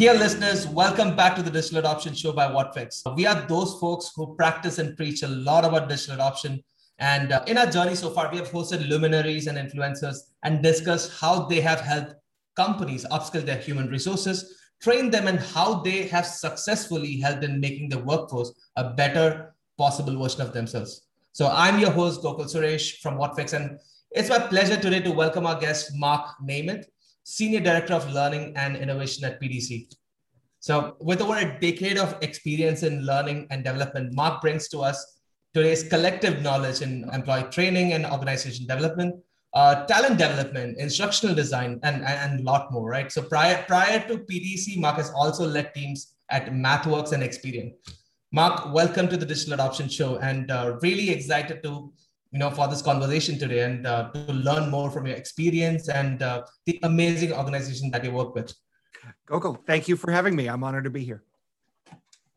Here, listeners, welcome back to the Digital Adoption Show by Whatfix. We are those folks who practice and preach a lot about digital adoption. And uh, in our journey so far, we have hosted luminaries and influencers and discussed how they have helped companies upskill their human resources, train them, and how they have successfully helped in making the workforce a better possible version of themselves. So I'm your host, Gokul Suresh from Whatfix, and it's my pleasure today to welcome our guest, Mark Nemeth, Senior Director of Learning and Innovation at PTC. So with over a decade of experience in learning and development, Mark brings to us today's collective knowledge in employee training and organization development, uh, talent development, instructional design, and, and, a lot more, right? So prior, prior to PTC, Mark has also led teams at MathWorks and Experian. Mark, welcome to the Digital Adoption Show and uh, really excited to, you know, for this conversation today and uh, to learn more from your experience and uh, the amazing organization that you work with. Gokul, thank you for having me. I'm honored to be here.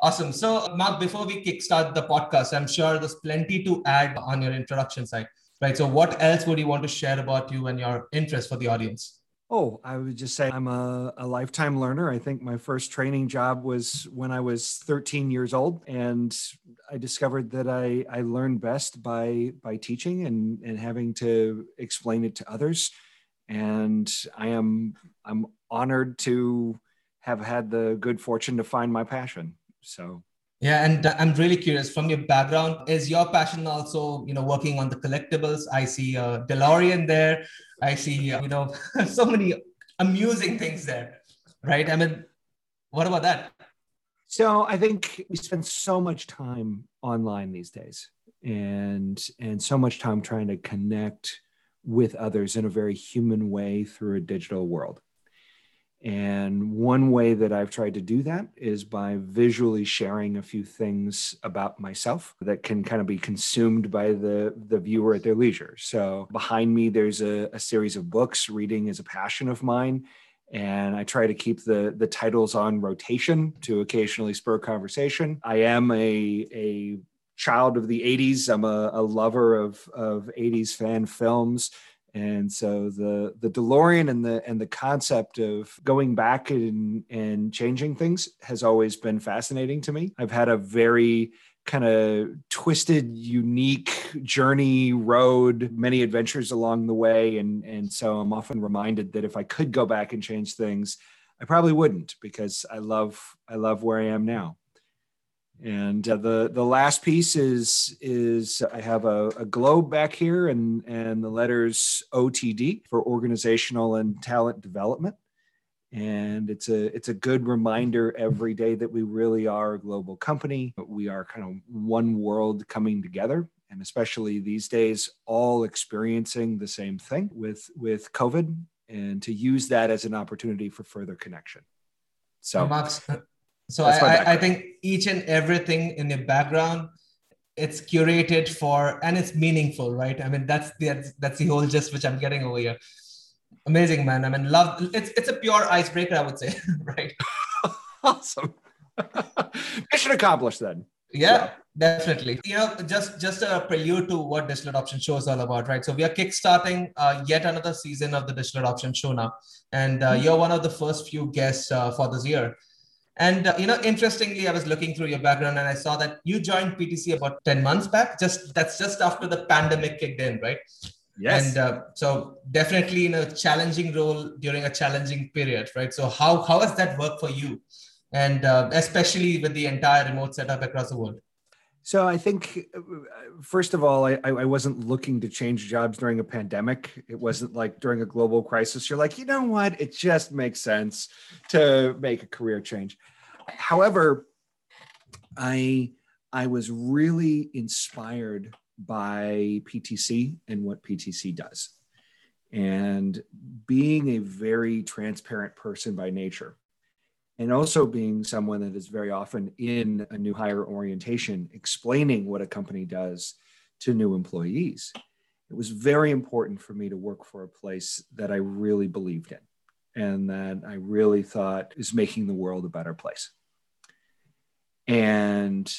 Awesome. So, Mark, before we kickstart the podcast, I'm sure there's plenty to add on your introduction side, right? So, what else would you want to share about you and your interest for the audience? Oh, I would just say I'm a, a, lifetime learner. I think my first training job was when I was 13 years old, and I discovered that I, I learned best by by teaching and, and having to explain it to others. And I am I'm honored to have had the good fortune to find my passion. So yeah, and I'm really curious from your background, is your passion also, you know, working on the collectibles? I see a uh, DeLorean there. I see, you know, so many amusing things there, right? I mean, what about that? So I think we spend so much time online these days and and so much time trying to connect with others in a very human way through a digital world. And one way that I've tried to do that is by visually sharing a few things about myself that can kind of be consumed by the, the viewer at their leisure. So behind me, there's a, a series of books. Reading is a passion of mine. And I try to keep the, the titles on rotation to occasionally spur conversation. I am a, a child of the 80s. I'm a, a lover of, of 80s fan films and so the the DeLorean and the and the concept of going back and and changing things has always been fascinating to me. I've had a very kind of twisted, unique journey, road, many adventures along the way, and and so I'm often reminded that if I could go back and change things, I probably wouldn't because I love I love where I am now. And uh, the the last piece is is I have a, a, globe back here and and the letters OTD for organizational and talent development. And it's a it's a good reminder every day that we really are a global company. We are kind of one world coming together, and especially these days, all experiencing the same thing with with COVID, and to use that as an opportunity for further connection. So, so I, I, think each and everything in your background, it's curated for and it's meaningful, right? I mean, that's the that's the whole gist which I'm getting over here. Amazing, man. I mean, love. It's it's a pure icebreaker, I would say, right? awesome. Mission accomplished then. Yeah, so. definitely. You know, just just a prelude to what digital adoption show is all about, right? So we are kickstarting uh, yet another season of the digital adoption show now, and uh, mm-hmm. you're one of the first few guests uh, for this year. And uh, you know, interestingly, I was looking through your background and I saw that you joined PTC about 10 months back. Just that's just after the pandemic kicked in, right? Yes. And uh, so definitely in a challenging role during a challenging period, right? So how how has that worked for you? And uh, especially with the entire remote setup across the world. So I think, uh, first of all, I, I wasn't looking to change jobs during a pandemic. It wasn't like during a global crisis. You're like, you know what? It just makes sense to make a career change. However, I I was really inspired by PTC and what PTC does, and being a very transparent person by nature and also being someone that is very often in a new hire orientation, explaining what a company does to new employees. It was very important for me to work for a place that I really believed in and that I really thought is making the world a better place. And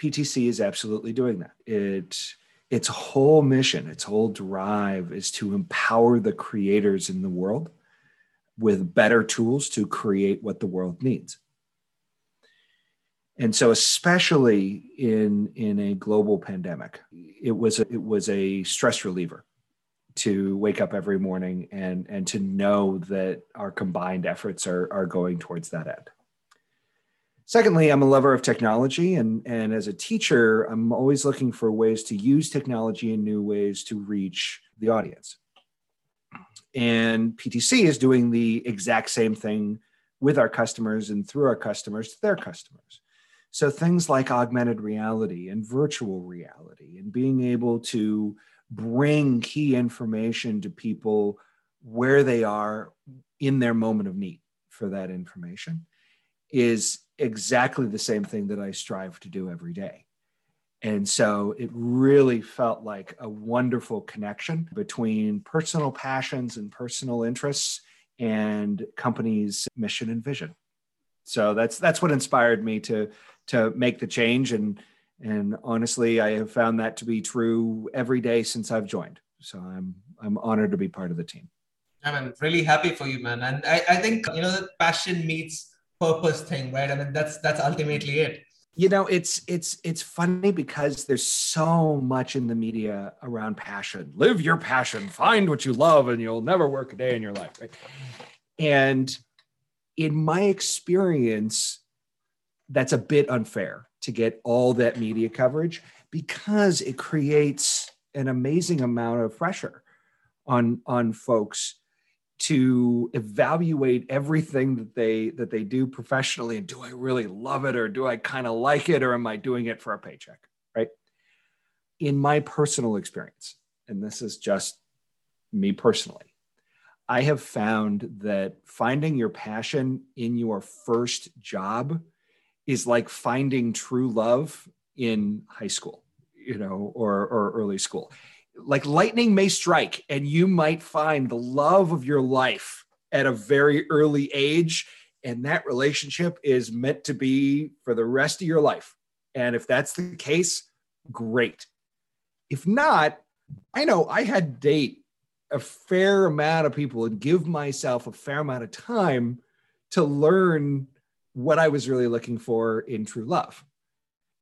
PTC is absolutely doing that. It its whole mission, its whole drive is to empower the creators in the world with better tools to create what the world needs. And so, especially in, in a global pandemic, it was a, it was a stress reliever to wake up every morning and, and to know that our combined efforts are, are going towards that end. Secondly, I'm a lover of technology, and, and as a teacher, I'm always looking for ways to use technology in new ways to reach the audience. And PTC is doing the exact same thing with our customers and through our customers to their customers. So things like augmented reality and virtual reality and being able to bring key information to people where they are in their moment of need for that information is exactly the same thing that I strive to do every day. And so it really felt like a wonderful connection between personal passions and personal interests and company's mission and vision. So that's that's what inspired me to to make the change and and honestly I have found that to be true every day since I've joined. So I'm I'm honored to be part of the team. I'm really happy for you, man. And I, I think you know the passion meets purpose thing, right? I mean that's that's ultimately it you know it's it's it's funny because there's so much in the media around passion. Live your passion find what you love and you'll never work a day in your life right? And in my experience that's a bit unfair to get all that media coverage because it creates an amazing amount of pressure on on folks to evaluate everything that they that they do professionally and do i really love it or do i kind of like it or am i doing it for a paycheck right? In my personal experience and this is just me personally i have found that finding your passion in your first job is like finding true love in high school you know or or early school like lightning may strike and you might find the love of your life at a very early age and that relationship is meant to be for the rest of your life. And if that's the case great. If not i know i had date a fair amount of people and give myself a fair amount of time to learn what i was really looking for in true love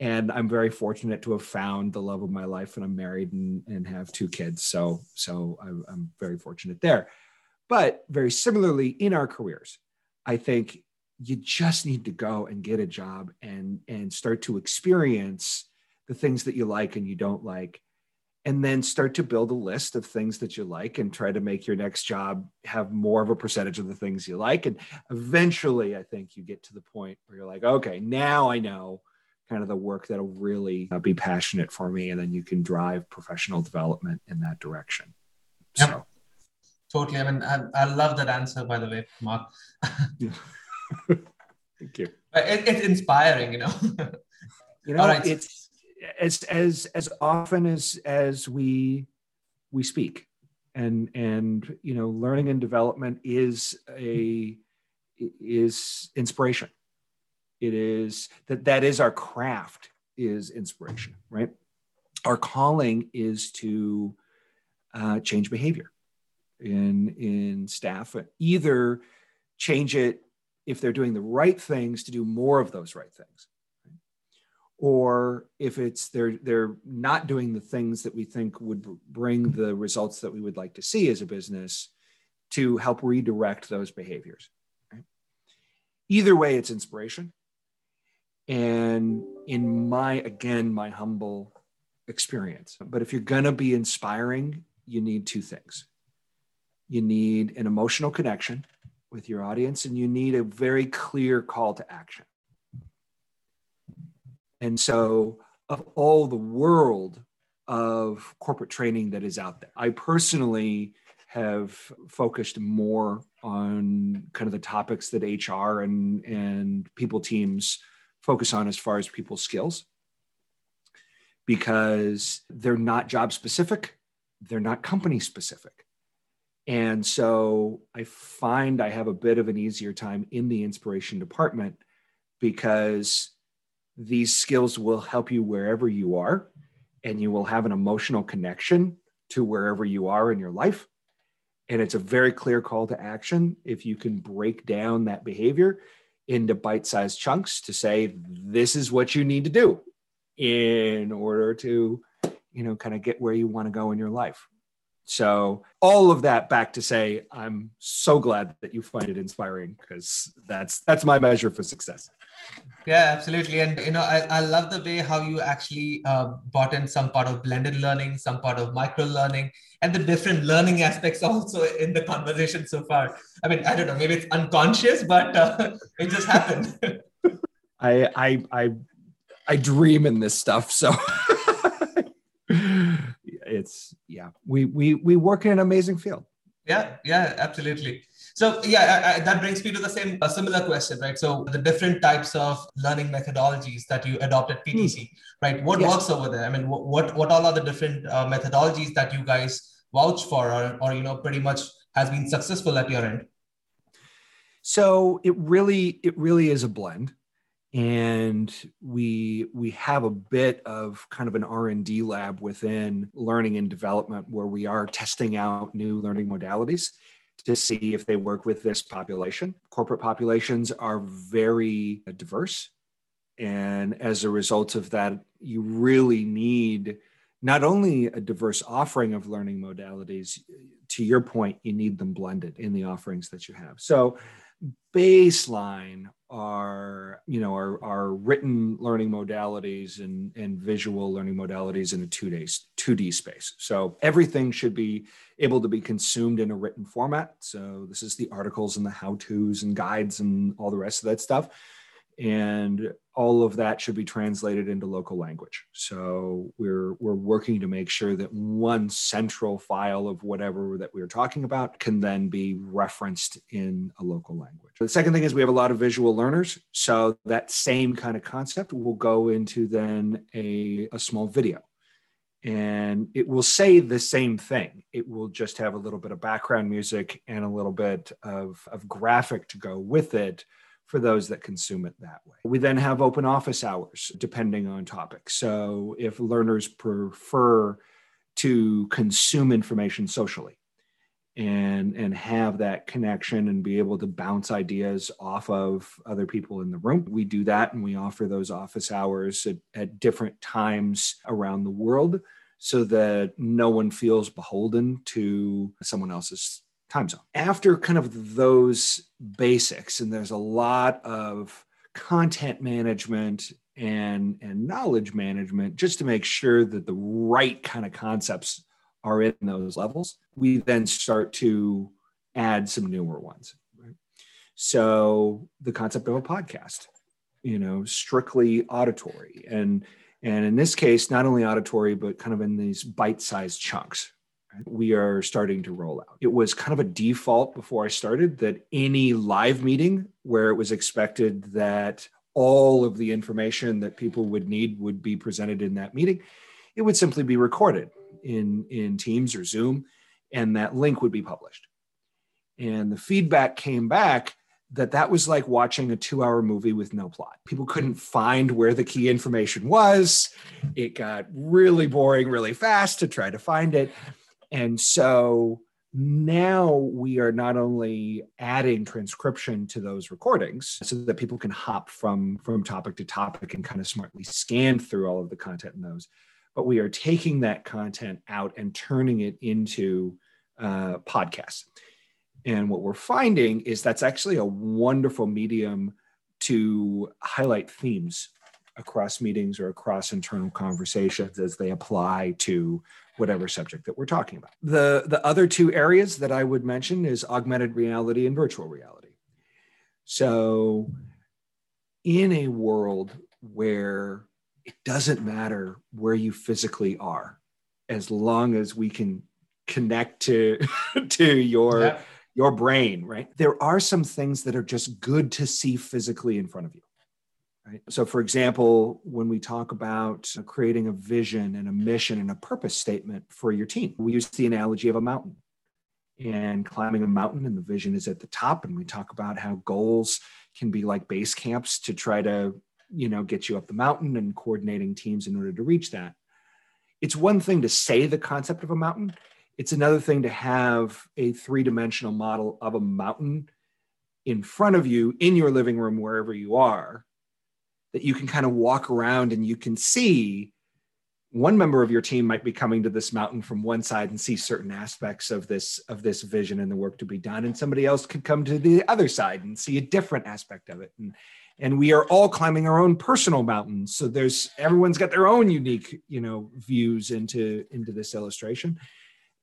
and I'm very fortunate to have found the love of my life, and I'm married and, and have two kids. So, so I'm, I'm very fortunate there. But very similarly in our careers, I think you just need to go and get a job and and start to experience the things that you like and you don't like and then start to build a list of things that you like and try to make your next job have more of a percentage of the things you like and eventually i think you get to the point where you're like okay now i know kind of the work that'll really uh, be passionate for me and then you can drive professional development in that direction. Yep. so. Totally. I mean I, I love that answer by the way mark. Thank you. It, it's inspiring you know? You know right. it's as as as often as as we we speak. And and you know learning and development is a is inspiration it is that that is our craft is inspiration right? Our calling is to uh, change behavior in in staff either change it if they're doing the right things to do more of those right things or if it's they're they're not doing the things that we think would bring the results that we would like to see as a business to help redirect those behaviors right? either way it's inspiration and in my again my humble experience. But if you're going to be inspiring you need two things. You need an emotional connection with your audience and you need a very clear call to action. And so of all the world of corporate training that is out there i personally have focused more on kind of the topics that hr and and people teams focus on as far as people's skills because they're not job specific, they're not company specific. And so I find I have a bit of an easier time in the inspiration department because these skills will help you wherever you are and you will have an emotional connection to wherever you are in your life And it's a very clear call to action. If you can break down that behavior into bite sized chunks to say, this is what you need to do in order to, you know, kind of get where you want to go in your life. So all of that back to say, I'm so glad that you find it inspiring because that's that's my measure for success. Yeah, absolutely. And you know, I, I love the way how you actually uh, brought in some part of blended learning, some part of micro learning, and the different learning aspects also in the conversation so far. I mean, I don't know, maybe it's unconscious, but uh, it just happened. I I I I dream in this stuff, so. it's yeah we we we work in an amazing field yeah yeah absolutely so yeah I, I, that brings me to the same a similar question right? So the different types of learning methodologies that you adopt at ptc mm. right? What yes. works over there? I mean what what all are the different uh, methodologies that you guys vouch for or, or you know pretty much has been successful at your end? So it really it really is a blend. And we we have a bit of kind of an r&d lab within learning and development where we are testing out new learning modalities to see if they work with this population. Corporate populations are very uh, diverse. And as a result of that you really need not only a diverse offering of learning modalities to your point you need them blended in the offerings that you have. So baseline are you know our, our written learning modalities and, and visual learning modalities in a two days 2d space. So everything should be able to be consumed in a written format. So this is the articles and the how to's and guides and all the rest of that stuff. And all of that should be translated into local language. So we're we're working to make sure that one central file of whatever that we're talking about can then be referenced in a local language. The second thing is we have a lot of visual learners, so that same kind of concept will go into then a, a small video. And it will say the same thing. It will just have a little bit of background music and a little bit of, of graphic to go with it for those that consume it that way. We then have open office hours depending on topic. So if learners prefer to consume information socially and and have that connection and be able to bounce ideas off of other people in the room we do that and we offer those office hours at, at different times around the world so that no one feels beholden to someone else's time zone. After kind of those basics, and there's a lot of content management and, and knowledge management just to make sure that the right kind of concepts are in those levels, we then start to add some newer ones. So the concept of a podcast, you know, strictly auditory and and in this case, not only auditory, but kind of in these bite-sized chunks, we are starting to roll out. It was kind of a default before I started that any live meeting where it was expected that all of the information that people would need would be presented in that meeting, it would simply be recorded in, in Teams or Zoom, and that link would be published. And the feedback came back that that was like watching a two hour movie with no plot. People couldn't find where the key information was. It got really boring really fast to try to find it. And so now we are not only adding transcription to those recordings so that people can hop from from topic to topic and kind of smartly scan through all of the content in those but we are taking that content out and turning it into uh, podcasts. And what we're finding is that's actually a wonderful medium to highlight themes across meetings or across internal conversations as they apply to whatever subject that we're talking about. The, the other two areas that I would mention is augmented reality and virtual reality. So, in a world where it doesn't matter where you physically are, as long as we can connect to, to your, yeah. your brain, right? There are some things that are just good to see physically in front of you. Right? So, for example, when we talk about uh, creating a vision and a mission and a purpose statement for your team, we use the analogy of a mountain and climbing a mountain, and the vision is at the top. And we talk about how goals can be like base camps to try to, you know, get you up the mountain and coordinating teams in order to reach that. It's one thing to say the concept of a mountain, It's another thing to have a three dimensional model of a mountain in front of you in your living room, wherever you are, that you can kind of walk around and you can see one member of your team might be coming to this mountain from one side and see certain aspects of this of this vision and the work to be done. And somebody else could come to the other side and see a different aspect of it. And and we are all climbing our own personal mountains. So there's everyone's got their own unique you know views into into this illustration.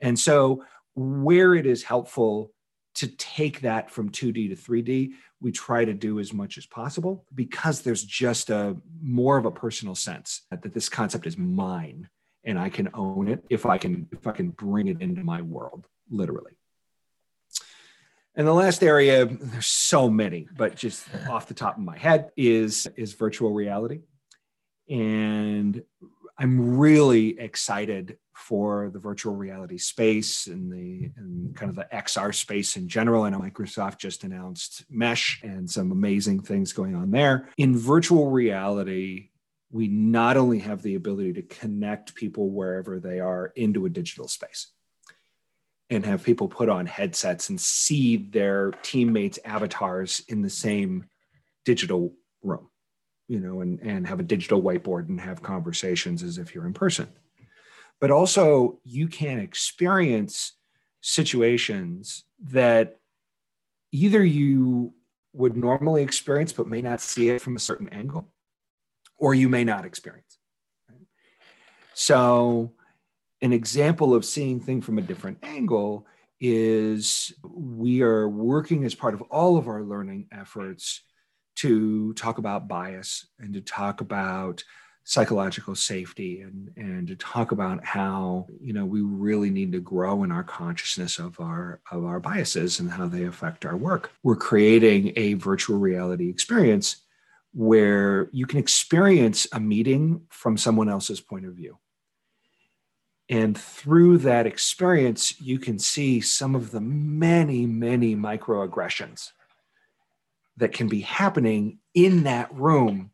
And so where it is helpful to take that from 2D to 3D, we try to do as much as possible because there's just a more of a personal sense that this concept is mine and I can own it if I can if I can bring it into my world, literally. And the last area, there's so many, but just off the top of my head, is is virtual reality. And I'm really excited for the virtual reality space and the and kind of the XR space in general. I know Microsoft just announced Mesh and some amazing things going on there. In virtual reality, we not only have the ability to connect people wherever they are into a digital space and have people put on headsets and see their teammates' avatars in the same digital room you know, and, and have a digital whiteboard and have conversations as if you're in person. But also, you can experience situations that either you would normally experience but may not see it from a certain angle, or you may not experience. So, an example of seeing things from a different angle is we are working as part of all of our learning efforts to talk about bias and to talk about psychological safety and, and to talk about how you know we really need to grow in our consciousness of our of our biases and how they affect our work. We're creating a virtual reality experience where you can experience a meeting from someone else's point of view. And through that experience you can see some of the many many microaggressions that can be happening in that room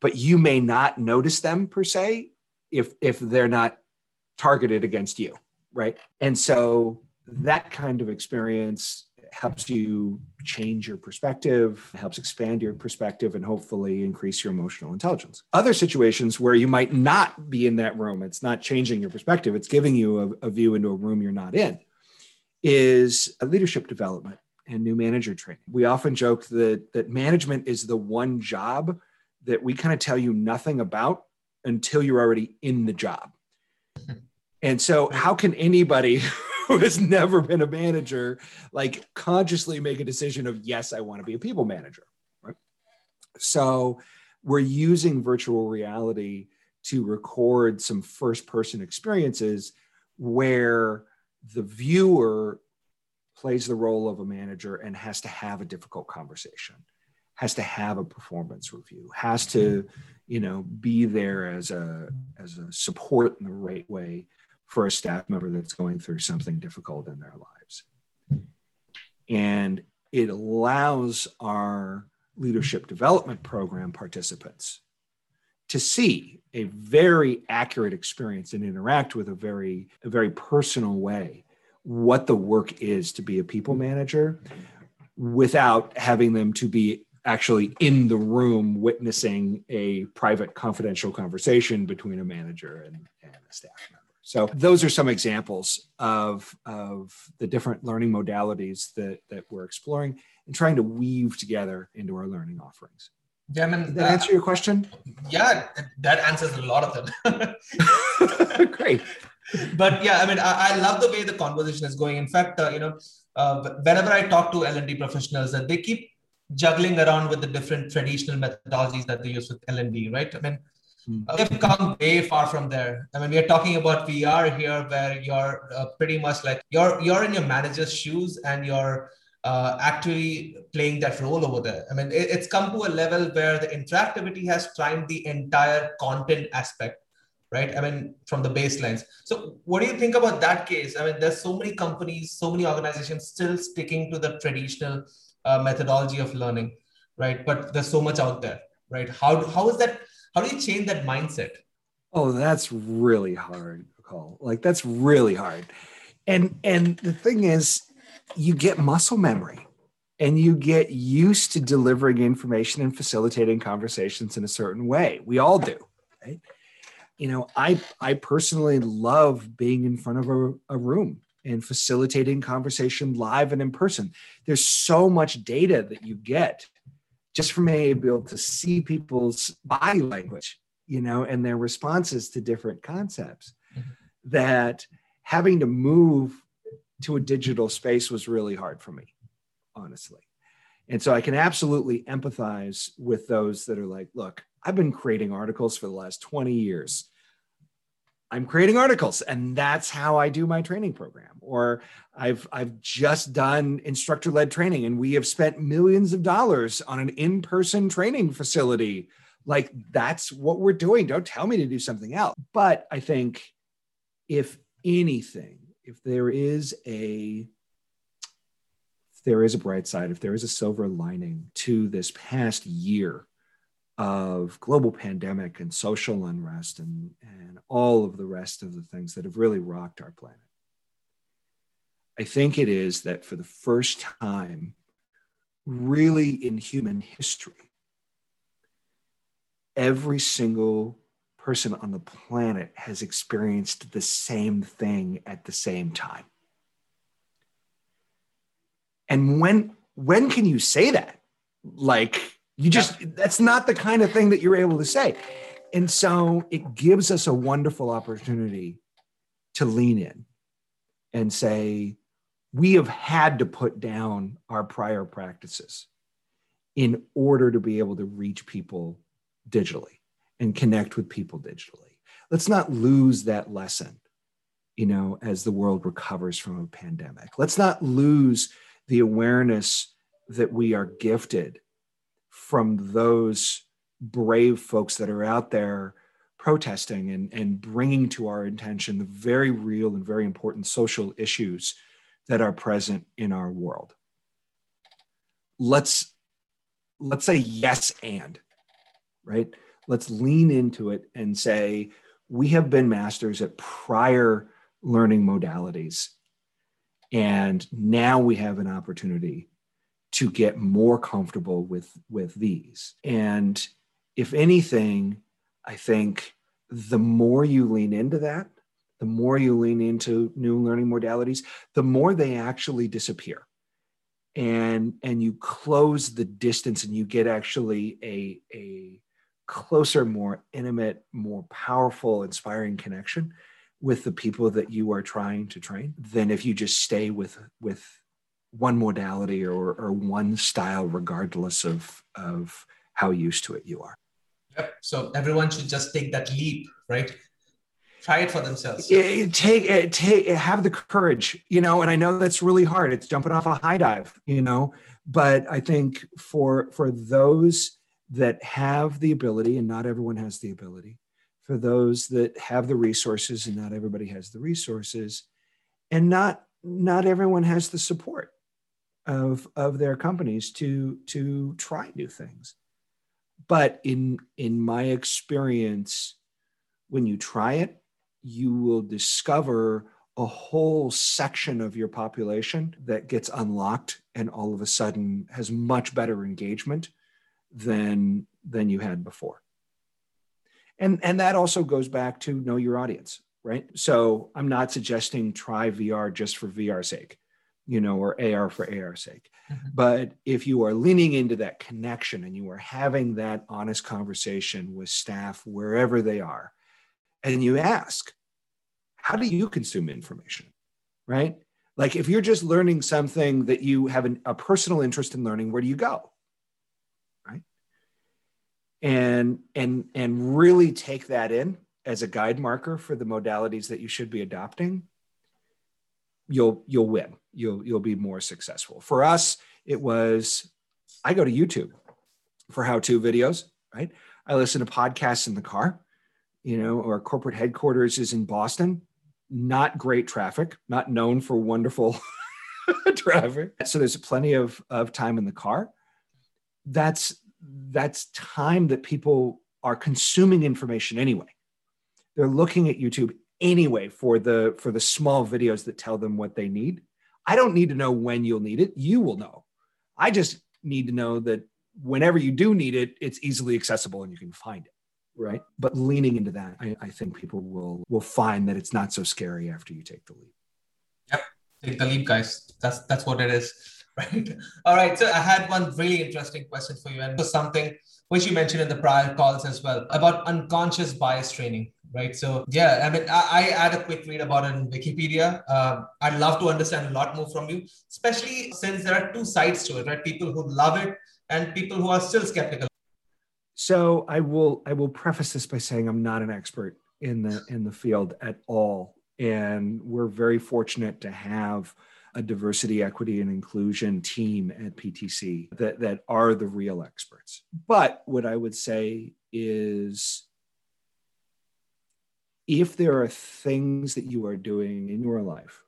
but you may not notice them per se if if they're not targeted against you right? And so that kind of experience helps you change your perspective helps expand your perspective and hopefully increase your emotional intelligence. Other situations where you might not be in that room it's not changing your perspective it's giving you a, a view into a room you're not in is a leadership development and new manager training. We often joke that that management is the one job that we kind of tell you nothing about until you're already in the job. And so how can anybody who has never been a manager like consciously make a decision of yes, I want to be a people manager, right? So we're using virtual reality to record some first person experiences where the viewer plays the role of a manager and has to have a difficult conversation has to have a performance review has to mm-hmm. you know be there as a as a support in the right way for a staff member that's going through something difficult in their lives. And it allows our leadership development program participants to see a very accurate experience and interact with a very a very personal way what the work is to be a people manager without having them to be actually in the room witnessing a private confidential conversation between a manager and, and a staff member so those are some examples of, of the different learning modalities that, that we're exploring and trying to weave together into our learning offerings yeah, I mean, Did that uh, answer your question? Yeah, that answers a lot of them. Great but yeah, I mean, I, I, love the way the conversation is going. In fact, uh, you know, uh, whenever I talk to L&D professionals, that they keep juggling around with the different traditional methodologies that they use with L&D, right? I mean, uh, we've come way far from there. I mean, we are talking about VR here, where you're uh, pretty much like you're you're in your manager's shoes and you're uh, actually playing that role over there. I mean, it, it's come to a level where the interactivity has climbed the entire content aspect right? I mean, from the baselines. So, what do you think about that case? I mean, there's so many companies, so many organizations still sticking to the traditional uh, methodology of learning, right? But there's so much out there, right? How how is that? How do you change that mindset? Oh, that's really hard, Call. Like that's really hard. and and the thing is you get muscle memory and you get used to delivering information and facilitating conversations in a certain way we all do right you know i i personally love being in front of a, a room and facilitating conversation live and in person there's so much data that you get just from being able to see people's body language you know and their responses to different concepts mm-hmm. that having to move to a digital space was really hard for me, honestly. And so I can absolutely empathize with those that are like, look, I've been creating articles for the last 20 years. I'm creating articles and that's how I do my training program. Or I've I've just done instructor led training and we have spent millions of dollars on an in-person training facility. Like that's what we're doing. Don't tell me to do something else. But I think if anything, if there is a if there is a bright side, if there is a silver lining to this past year of global pandemic and social unrest and, and all of the rest of the things that have really rocked our planet. I think it is that for the first time, really in human history, every single person on the planet has experienced the same thing at the same time. And when when can you say that? Like you just that's not the kind of thing that you're able to say. And so it gives us a wonderful opportunity to lean in and say we have had to put down our prior practices in order to be able to reach people digitally and connect with people digitally. Let's not lose that lesson, you know, as the world recovers from a pandemic. Let's not lose the awareness that we are gifted from those brave folks that are out there protesting and, and bringing to our attention the very real and very important social issues that are present in our world. Let's let's say yes and right let's lean into it and say, we have been masters at prior learning modalities. And now we have an opportunity to get more comfortable with, with these. And if anything, I think the more you lean into that, the more you lean into new learning modalities, the more they actually disappear. And, and you close the distance and you get actually a, a closer, more intimate, more powerful, inspiring connection with the people that you are trying to train than if you just stay with with one modality or, or one style, regardless of of how used to it you are. Yep. So everyone should just take that leap, right? Try it for themselves. It, take it, take eh, have the courage, you know. And I know that's really hard. It's jumping off a high dive, you know. But I think for for those that have the ability, and not everyone has the ability, for those that have the resources, and not everybody has the resources, and not not everyone has the support of of their companies to to try new things. But in in my experience, when you try it, you will discover a whole section of your population that gets unlocked and all of a sudden has much better engagement than than you had before. And and that also goes back to know your audience right? So i'm not suggesting try vr just for vr's sake you know or ar for ar sake. Mm-hmm. but if you are leaning into that connection and you are having that honest conversation with staff wherever they are and you ask how do you consume information? Right? Like if you're just learning something that you have an, a personal interest in learning where do you go? Right? and and and really take that in as a guide marker for the modalities that you should be adopting you'll you'll win you'll you'll be more successful. For us it was i go to youtube for how to videos right? I listen to podcasts in the car you know our corporate headquarters is in boston. Not great traffic not known for wonderful traffic. So there's plenty of of time in the car. That's that's time that people are consuming information anyway. They're looking at YouTube anyway for the for the small videos that tell them what they need. I don't need to know when you'll need it. You will know. I just need to know that whenever you do need it, it's easily accessible and you can find it. Right. But leaning into that, I, I think people will will find that it's not so scary after you take the leap. Yep. Take the leap, guys. That's that's what it is. Right. All right. So I had one really interesting question for you, and was something which you mentioned in the prior calls as well about unconscious bias training right? So yeah i mean i, I had a quick read about it in wikipedia. Uh, i'd love to understand a lot more from you especially since there are two sides to it right? People who love it and people who are still skeptical. So i will i will preface this by saying i'm not an expert in the in the field at all. And we're very fortunate to have a diversity, equity, and inclusion team at PTC that, that are the real experts. But what I would say is if there are things that you are doing in your life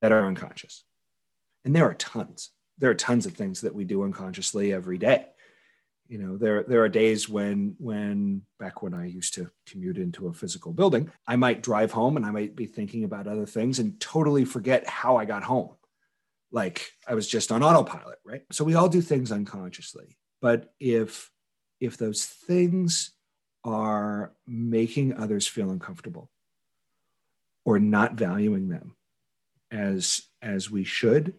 that are unconscious, and there are tons, there are tons of things that we do unconsciously every day you know there there are days when when back when i used to commute into a physical building i might drive home and i might be thinking about other things and totally forget how i got home. Like i was just on autopilot right? So we all do things unconsciously. But if if those things are making others feel uncomfortable or not valuing them as as we should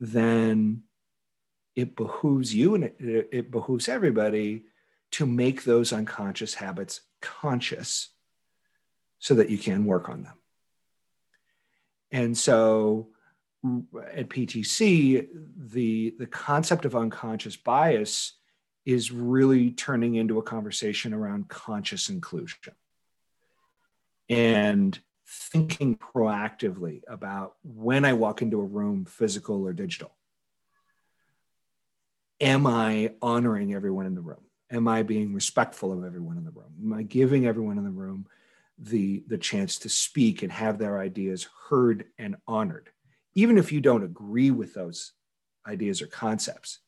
then it behooves you and it, it behooves everybody to make those unconscious habits conscious so that you can work on them. And so mm, at PTC, the, the concept of unconscious bias is really turning into a conversation around conscious inclusion and thinking proactively about when I walk into a room, physical or digital am I honoring everyone in the room? Am I being respectful of everyone in the room? Am I giving everyone in the room the, the chance to speak and have their ideas heard and honored? Even if you don't agree with those ideas or concepts,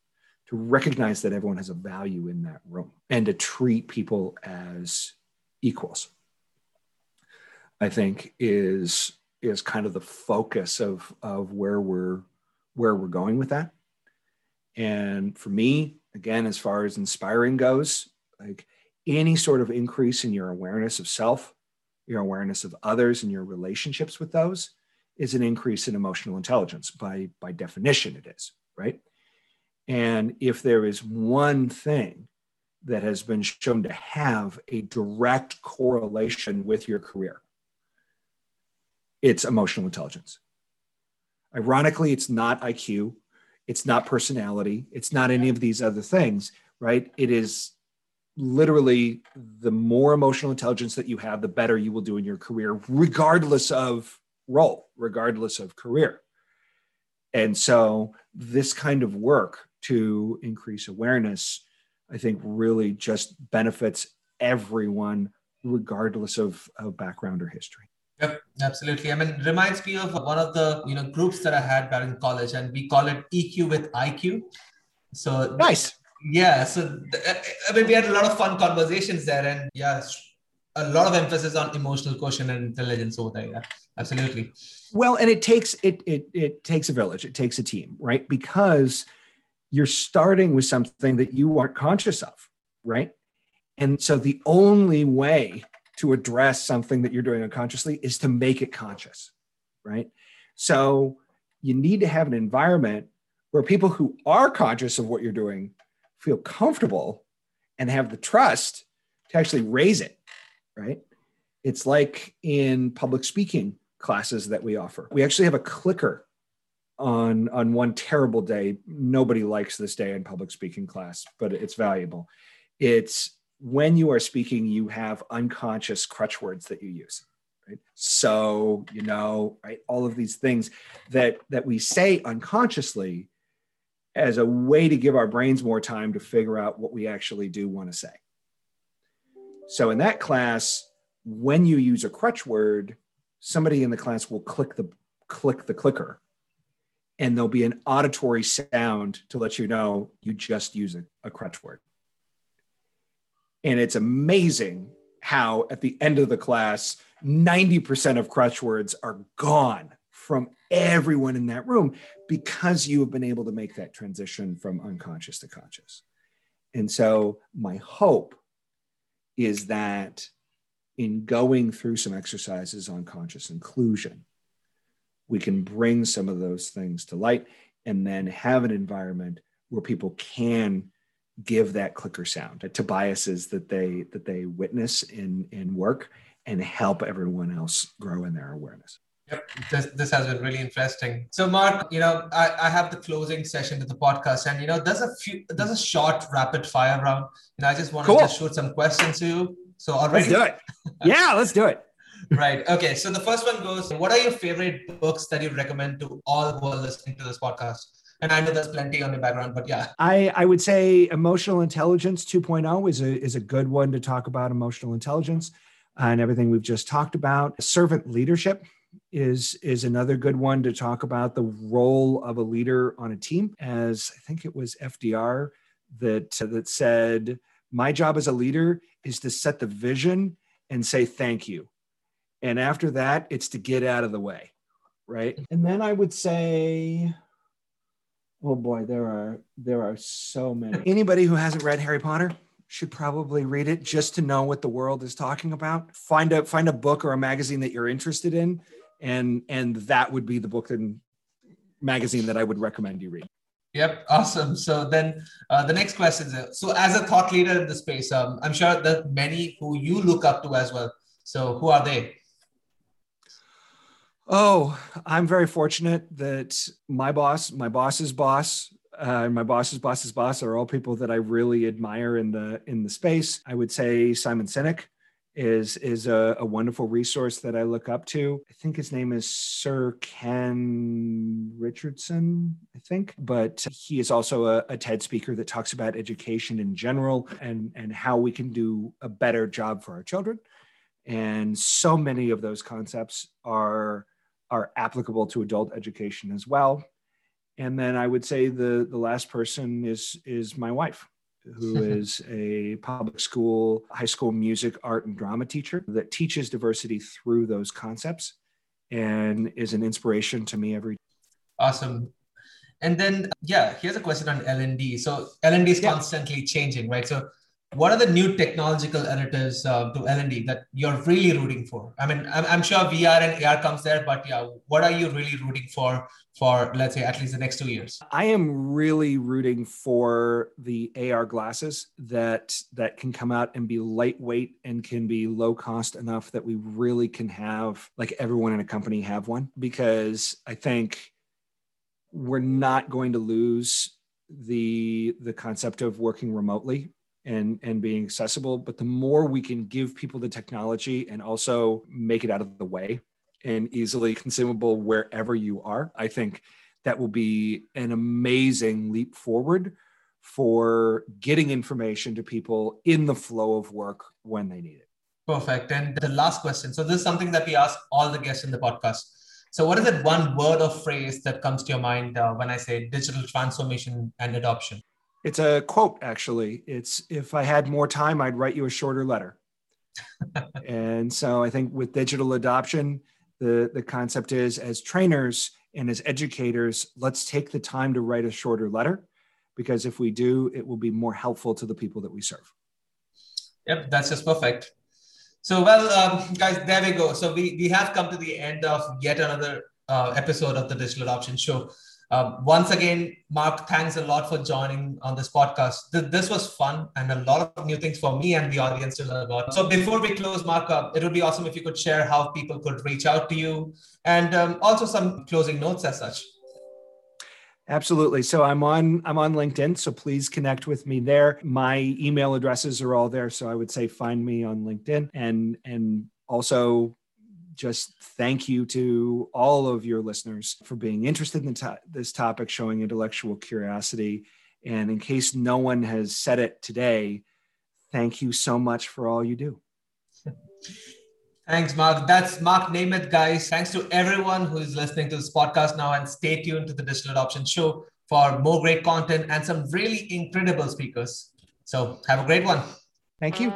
to recognize that everyone has a value in that room and to treat people as equals, I think is, is kind of the focus of, of where we're where we're going with that and for me, again, as far as inspiring goes, like any sort of increase in your awareness of self, your awareness of others, and your relationships with those is an increase in emotional intelligence. By, by definition, it is, right? And if there is one thing that has been shown to have a direct correlation with your career, it's emotional intelligence. Ironically, it's not IQ, it's not personality. It's not any of these other things, right? It is literally the more emotional intelligence that you have, the better you will do in your career, regardless of role, regardless of career. And so, this kind of work to increase awareness, I think, really just benefits everyone, regardless of, of background or history. Yep, absolutely. I mean, it reminds me of one of the you know groups that I had back in college, and we call it EQ with IQ. So nice. Yeah. So uh, I mean, we had a lot of fun conversations there, and yeah, a lot of emphasis on emotional quotient and intelligence over there. Yeah, absolutely. Well, and it takes it it it takes a village. It takes a team, right? Because you're starting with something that you aren't conscious of, right? And so the only way to address something that you're doing unconsciously is to make it conscious, right? So you need to have an environment where people who are conscious of what you're doing feel comfortable and have the trust to actually raise it, right? It's like in public speaking classes that we offer. We actually have a clicker on on one terrible day. Nobody likes this day in public speaking class, but it's valuable. It's when you are speaking, you have unconscious crutch words that you use. Right? So, you know, right, all of these things that that we say unconsciously as a way to give our brains more time to figure out what we actually do want to say. So in that class, when you use a crutch word, somebody in the class will click the click the clicker and there'll be an auditory sound to let you know you just use a, a crutch word. And it's amazing how at the end of the class, 90% of crutch words are gone from everyone in that room because you have been able to make that transition from unconscious to conscious. And so, my hope is that in going through some exercises on conscious inclusion, we can bring some of those things to light and then have an environment where people can give that clicker sound uh, to biases that they that they witness in in work and help everyone else grow in their awareness Yep, this, this has been really interesting. So, Mark, you know, I, I have the closing session to the podcast, and you know, there's a few, there's a short rapid fire round, and I just want cool. to shoot some questions to you. So, already, let's do it. yeah, let's do it. right. Okay. So the first one goes: What are your favorite books that you recommend to all who are listening to this podcast? And I know there's plenty on the background, but yeah. I, I would say Emotional Intelligence 2.0 is a, is a good one to talk about emotional intelligence uh, and everything we've just talked about. Servant Leadership is is another good one to talk about the role of a leader on a team as i think it was fdr that that said my job as a leader is to set the vision and say thank you and after that it's to get out of the way right and then i would say oh boy there are there are so many anybody who hasn't read harry potter should probably read it just to know what the world is talking about find a find a book or a magazine that you're interested in and and that would be the book and magazine that I would recommend you read. Yep, awesome. So then uh, the next question is: so as a thought leader in the space, um, I'm sure that many who you look up to as well. So who are they? Oh, I'm very fortunate that my boss, my boss's boss, uh, my boss's boss's boss are all people that I really admire in the in the space. I would say Simon Sinek is is a, a, wonderful resource that I look up to. I think his name is Sir Ken Richardson, I think, but he is also a, a, TED speaker that talks about education in general and and how we can do a better job for our children. And so many of those concepts are are applicable to adult education as well. And then I would say the the last person is is my wife who is a public school, high school music, art, and drama teacher that teaches diversity through those concepts and is an inspiration to me every day. Awesome. And then, yeah, here's a question on L&D. So L&D is yeah. constantly changing, right? So what are the new technological additives uh, to L&D that you're really rooting for? I mean, I'm, I'm, sure VR and AR comes there, but yeah, what are you really rooting for for let's say at least the next two years? I am really rooting for the AR glasses that that can come out and be lightweight and can be low cost enough that we really can have like everyone in a company have one because I think we're not going to lose the the concept of working remotely and and being accessible but the more we can give people the technology and also make it out of the way and easily consumable wherever you are i think that will be an amazing leap forward for getting information to people in the flow of work when they need it. Perfect. And the last question. So this is something that we ask all the guests in the podcast. So what is that one word or phrase that comes to your mind uh, when i say digital transformation and adoption it's a quote, actually. It's if I had more time, I'd write you a shorter letter. and so I think with digital adoption, the, the concept is as trainers and as educators, let's take the time to write a shorter letter because if we do, it will be more helpful to the people that we serve. Yep, that's just perfect. So, well, um, guys, there we go. So, we, we have come to the end of yet another uh, episode of the Digital Adoption Show. Um, once again, Mark, thanks a lot for joining on this podcast. Th- this was fun and a lot of new things for me and the audience to learn about. So before we close, Mark, uh, it would be awesome if you could share how people could reach out to you and um, also some closing notes as such. Absolutely. So I'm on I'm on LinkedIn, so please connect with me there. My email addresses are all there, so I would say find me on LinkedIn and and also just thank you to all of your listeners for being interested in to- this topic, showing intellectual curiosity. And in case no one has said it today, thank you so much for all you do. Thanks, Mark. That's Mark Nemeth, guys. Thanks to everyone who is listening to this podcast now, and stay tuned to the Digital Adoption Show for more great content and some really incredible speakers. So, have a great one. Thank you.